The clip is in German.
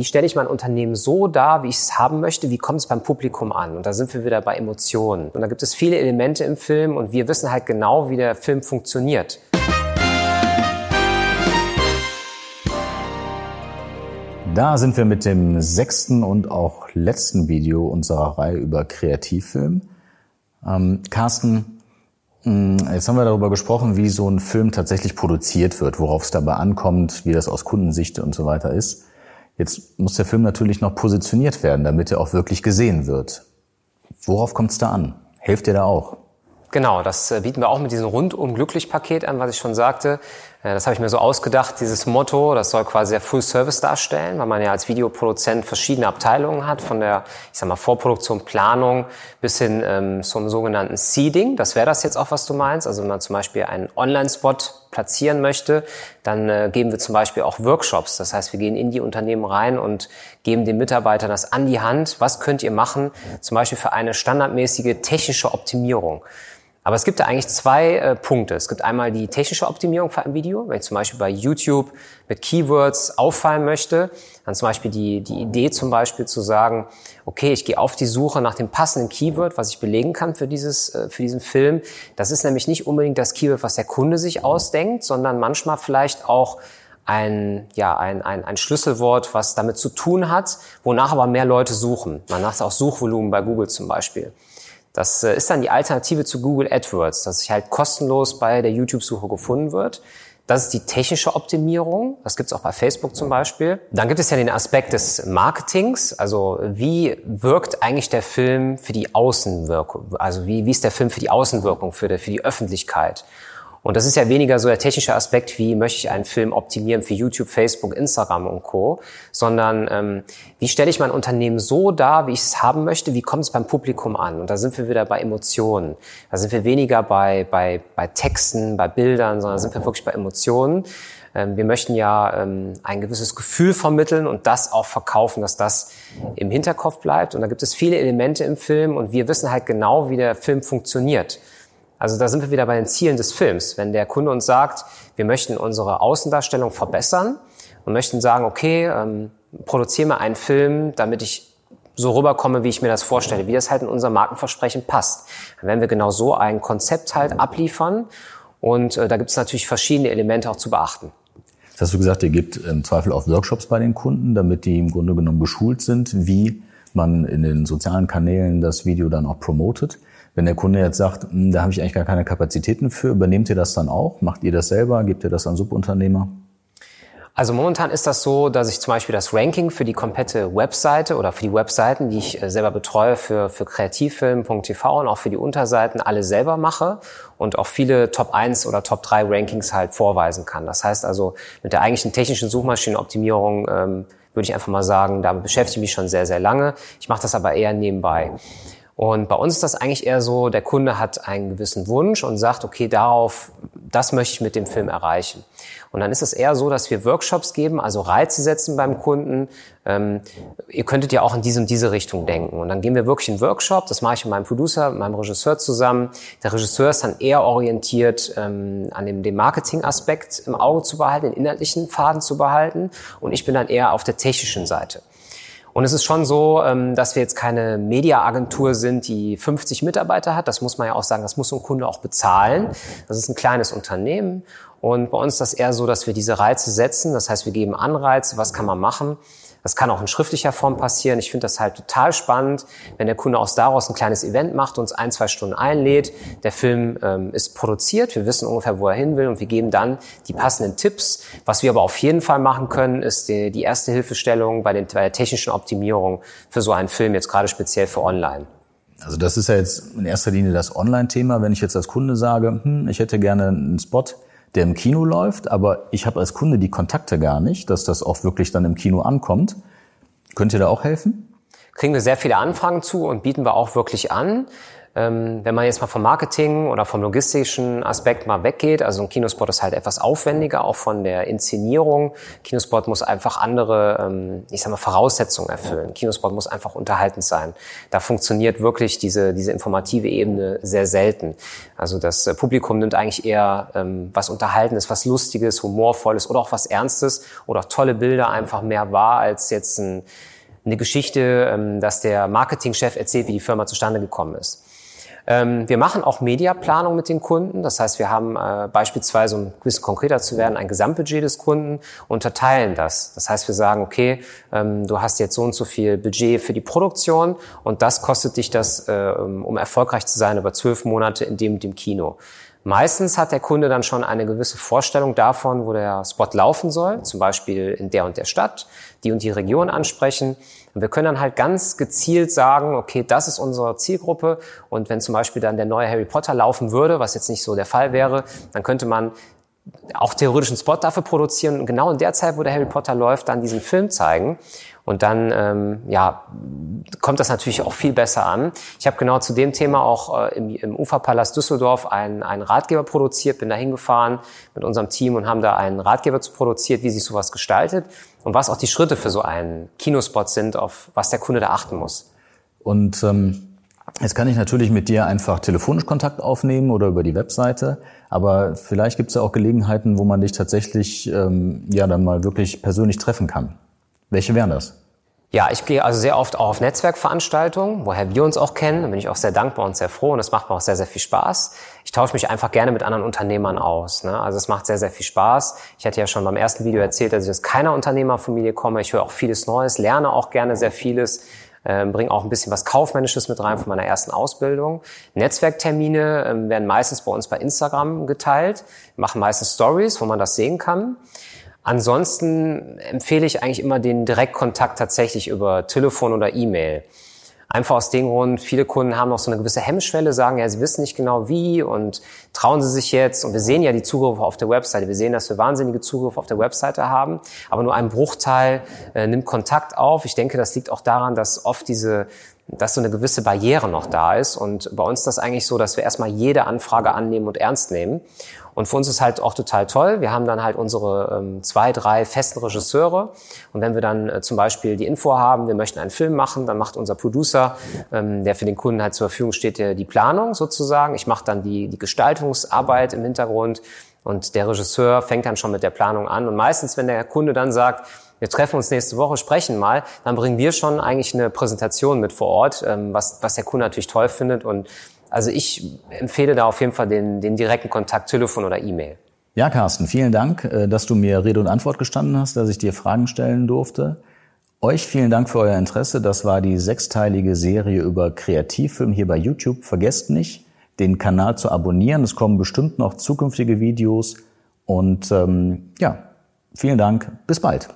Wie stelle ich mein Unternehmen so dar, wie ich es haben möchte? Wie kommt es beim Publikum an? Und da sind wir wieder bei Emotionen. Und da gibt es viele Elemente im Film und wir wissen halt genau, wie der Film funktioniert. Da sind wir mit dem sechsten und auch letzten Video unserer Reihe über Kreativfilm. Ähm, Carsten, hm, jetzt haben wir darüber gesprochen, wie so ein Film tatsächlich produziert wird, worauf es dabei ankommt, wie das aus Kundensicht und so weiter ist. Jetzt muss der Film natürlich noch positioniert werden, damit er auch wirklich gesehen wird. Worauf kommt es da an? Helft ihr da auch? Genau, das äh, bieten wir auch mit diesem rundum glücklich Paket an, was ich schon sagte. Äh, das habe ich mir so ausgedacht, dieses Motto, das soll quasi der Full Service darstellen, weil man ja als Videoproduzent verschiedene Abteilungen hat, von der, ich sag mal, Vorproduktion, Planung bis hin ähm, zum sogenannten Seeding. Das wäre das jetzt auch, was du meinst. Also wenn man zum Beispiel einen Online-Spot platzieren möchte, dann äh, geben wir zum Beispiel auch Workshops. Das heißt, wir gehen in die Unternehmen rein und geben den Mitarbeitern das an die Hand. Was könnt ihr machen? Zum Beispiel für eine standardmäßige technische Optimierung. Aber es gibt da eigentlich zwei äh, Punkte. Es gibt einmal die technische Optimierung für ein Video. Wenn ich zum Beispiel bei YouTube mit Keywords auffallen möchte, dann zum Beispiel die, die Idee zum Beispiel zu sagen, okay, ich gehe auf die Suche nach dem passenden Keyword, was ich belegen kann für, dieses, äh, für diesen Film. Das ist nämlich nicht unbedingt das Keyword, was der Kunde sich ausdenkt, sondern manchmal vielleicht auch ein, ja, ein, ein, ein Schlüsselwort, was damit zu tun hat, wonach aber mehr Leute suchen. Man sagt auch Suchvolumen bei Google zum Beispiel. Das äh, ist dann die Alternative zu Google AdWords, dass sich halt kostenlos bei der YouTube-Suche gefunden wird. Das ist die technische Optimierung. Das gibt es auch bei Facebook zum Beispiel. Dann gibt es ja den Aspekt des Marketings. Also wie wirkt eigentlich der Film für die Außenwirkung? Also wie, wie ist der Film für die Außenwirkung, für, die, für die Öffentlichkeit? Und das ist ja weniger so der technische Aspekt, wie möchte ich einen Film optimieren für YouTube, Facebook, Instagram und Co., sondern ähm, wie stelle ich mein Unternehmen so dar, wie ich es haben möchte, wie kommt es beim Publikum an? Und da sind wir wieder bei Emotionen. Da sind wir weniger bei, bei, bei Texten, bei Bildern, sondern sind wir wirklich bei Emotionen. Ähm, wir möchten ja ähm, ein gewisses Gefühl vermitteln und das auch verkaufen, dass das im Hinterkopf bleibt. Und da gibt es viele Elemente im Film und wir wissen halt genau, wie der Film funktioniert. Also da sind wir wieder bei den Zielen des Films. Wenn der Kunde uns sagt, wir möchten unsere Außendarstellung verbessern und möchten sagen, okay, ähm, produziere mal einen Film, damit ich so rüberkomme, wie ich mir das vorstelle, wie das halt in unser Markenversprechen passt. Dann werden wir genau so ein Konzept halt abliefern und äh, da gibt es natürlich verschiedene Elemente auch zu beachten. Das hast du gesagt, ihr gebt im Zweifel auch Workshops bei den Kunden, damit die im Grunde genommen geschult sind, wie man in den sozialen Kanälen das Video dann auch promotet. Wenn der Kunde jetzt sagt, hm, da habe ich eigentlich gar keine Kapazitäten für, übernehmt ihr das dann auch? Macht ihr das selber? Gebt ihr das an Subunternehmer? Also momentan ist das so, dass ich zum Beispiel das Ranking für die komplette Webseite oder für die Webseiten, die ich äh, selber betreue für, für kreativfilm.tv und auch für die Unterseiten alle selber mache und auch viele Top 1 oder Top 3 Rankings halt vorweisen kann. Das heißt also, mit der eigentlichen technischen Suchmaschinenoptimierung ähm, würde ich einfach mal sagen, damit beschäftige ich mich schon sehr, sehr lange. Ich mache das aber eher nebenbei. Und bei uns ist das eigentlich eher so, der Kunde hat einen gewissen Wunsch und sagt, okay, darauf, das möchte ich mit dem Film erreichen. Und dann ist es eher so, dass wir Workshops geben, also Reize setzen beim Kunden. Ähm, ihr könntet ja auch in diese und diese Richtung denken. Und dann gehen wir wirklich in Workshop, das mache ich mit meinem Producer, mit meinem Regisseur zusammen. Der Regisseur ist dann eher orientiert, ähm, an dem, dem Marketing-Aspekt im Auge zu behalten, den inhaltlichen Faden zu behalten. Und ich bin dann eher auf der technischen Seite. Und es ist schon so, ähm, dass wir jetzt keine Mediaagentur sind, die 50 Mitarbeiter hat. Das muss man ja auch sagen, das muss so ein Kunde auch bezahlen. Das ist ein kleines Unternehmen. Und bei uns ist das eher so, dass wir diese Reize setzen. Das heißt, wir geben Anreize, was kann man machen. Das kann auch in schriftlicher Form passieren. Ich finde das halt total spannend, wenn der Kunde aus daraus ein kleines Event macht, uns ein, zwei Stunden einlädt. Der Film ähm, ist produziert, wir wissen ungefähr, wo er hin will und wir geben dann die passenden Tipps. Was wir aber auf jeden Fall machen können, ist die, die erste Hilfestellung bei, den, bei der technischen Optimierung für so einen Film, jetzt gerade speziell für Online. Also das ist ja jetzt in erster Linie das Online-Thema. Wenn ich jetzt als Kunde sage, hm, ich hätte gerne einen Spot, der im Kino läuft, aber ich habe als Kunde die Kontakte gar nicht, dass das auch wirklich dann im Kino ankommt. Könnt ihr da auch helfen? Kriegen wir sehr viele Anfragen zu und bieten wir auch wirklich an. Ähm, wenn man jetzt mal vom Marketing oder vom logistischen Aspekt mal weggeht, also ein Kinospot ist halt etwas aufwendiger, auch von der Inszenierung. Kinospot muss einfach andere, ähm, ich sag mal, Voraussetzungen erfüllen. Kinospot muss einfach unterhaltend sein. Da funktioniert wirklich diese, diese informative Ebene sehr selten. Also das äh, Publikum nimmt eigentlich eher ähm, was Unterhaltendes, was Lustiges, Humorvolles oder auch was Ernstes oder auch tolle Bilder einfach mehr wahr als jetzt ein eine Geschichte, dass der Marketingchef erzählt, wie die Firma zustande gekommen ist. Ähm, wir machen auch Mediaplanung mit den Kunden. Das heißt, wir haben äh, beispielsweise, um ein bisschen konkreter zu werden, ein Gesamtbudget des Kunden, unterteilen das. Das heißt, wir sagen, okay, ähm, du hast jetzt so und so viel Budget für die Produktion und das kostet dich das, äh, um erfolgreich zu sein, über zwölf Monate in dem, dem Kino. Meistens hat der Kunde dann schon eine gewisse Vorstellung davon, wo der Spot laufen soll, zum Beispiel in der und der Stadt, die und die Region ansprechen. Und wir können dann halt ganz gezielt sagen, okay, das ist unsere Zielgruppe. Und wenn zum Beispiel dann der neue Harry Potter laufen würde, was jetzt nicht so der Fall wäre, dann könnte man auch theoretischen Spot dafür produzieren und genau in der Zeit, wo der Harry Potter läuft, dann diesen Film zeigen. Und dann ähm, ja, kommt das natürlich auch viel besser an. Ich habe genau zu dem Thema auch äh, im, im Uferpalast Düsseldorf einen, einen Ratgeber produziert, bin da hingefahren mit unserem Team und haben da einen Ratgeber zu produziert, wie sich sowas gestaltet und was auch die Schritte für so einen Kinospot sind, auf was der Kunde da achten muss. Und ähm, jetzt kann ich natürlich mit dir einfach telefonisch Kontakt aufnehmen oder über die Webseite, aber vielleicht gibt es ja auch Gelegenheiten, wo man dich tatsächlich ähm, ja dann mal wirklich persönlich treffen kann. Welche wären das? Ja, ich gehe also sehr oft auch auf Netzwerkveranstaltungen, woher wir uns auch kennen. Da bin ich auch sehr dankbar und sehr froh und es macht mir auch sehr, sehr viel Spaß. Ich tausche mich einfach gerne mit anderen Unternehmern aus. Ne? Also es macht sehr, sehr viel Spaß. Ich hatte ja schon beim ersten Video erzählt, dass ich aus keiner Unternehmerfamilie komme. Ich höre auch vieles Neues, lerne auch gerne sehr vieles, äh, bringe auch ein bisschen was Kaufmännisches mit rein von meiner ersten Ausbildung. Netzwerktermine äh, werden meistens bei uns bei Instagram geteilt, machen meistens Stories, wo man das sehen kann. Ansonsten empfehle ich eigentlich immer den Direktkontakt tatsächlich über Telefon oder E-Mail. Einfach aus dem Grund, viele Kunden haben noch so eine gewisse Hemmschwelle, sagen, ja, sie wissen nicht genau wie und trauen sie sich jetzt. Und wir sehen ja die Zugriffe auf der Webseite. Wir sehen, dass wir wahnsinnige Zugriffe auf der Webseite haben, aber nur ein Bruchteil äh, nimmt Kontakt auf. Ich denke, das liegt auch daran, dass oft diese dass so eine gewisse Barriere noch da ist. Und bei uns ist das eigentlich so, dass wir erstmal jede Anfrage annehmen und ernst nehmen. Und für uns ist halt auch total toll. Wir haben dann halt unsere ähm, zwei, drei festen Regisseure. Und wenn wir dann äh, zum Beispiel die Info haben, wir möchten einen Film machen, dann macht unser Producer, ähm, der für den Kunden halt zur Verfügung steht, der, die Planung sozusagen. Ich mache dann die, die Gestaltungsarbeit im Hintergrund. Und der Regisseur fängt dann schon mit der Planung an. Und meistens, wenn der Kunde dann sagt, wir treffen uns nächste Woche, sprechen mal, dann bringen wir schon eigentlich eine Präsentation mit vor Ort, ähm, was, was der Kunde natürlich toll findet. Und also ich empfehle da auf jeden Fall den, den direkten Kontakt, Telefon oder E-Mail. Ja, Carsten, vielen Dank, äh, dass du mir Rede und Antwort gestanden hast, dass ich dir Fragen stellen durfte. Euch vielen Dank für euer Interesse. Das war die sechsteilige Serie über Kreativfilm hier bei YouTube. Vergesst nicht, den Kanal zu abonnieren. Es kommen bestimmt noch zukünftige Videos. Und ähm, ja, vielen Dank. Bis bald.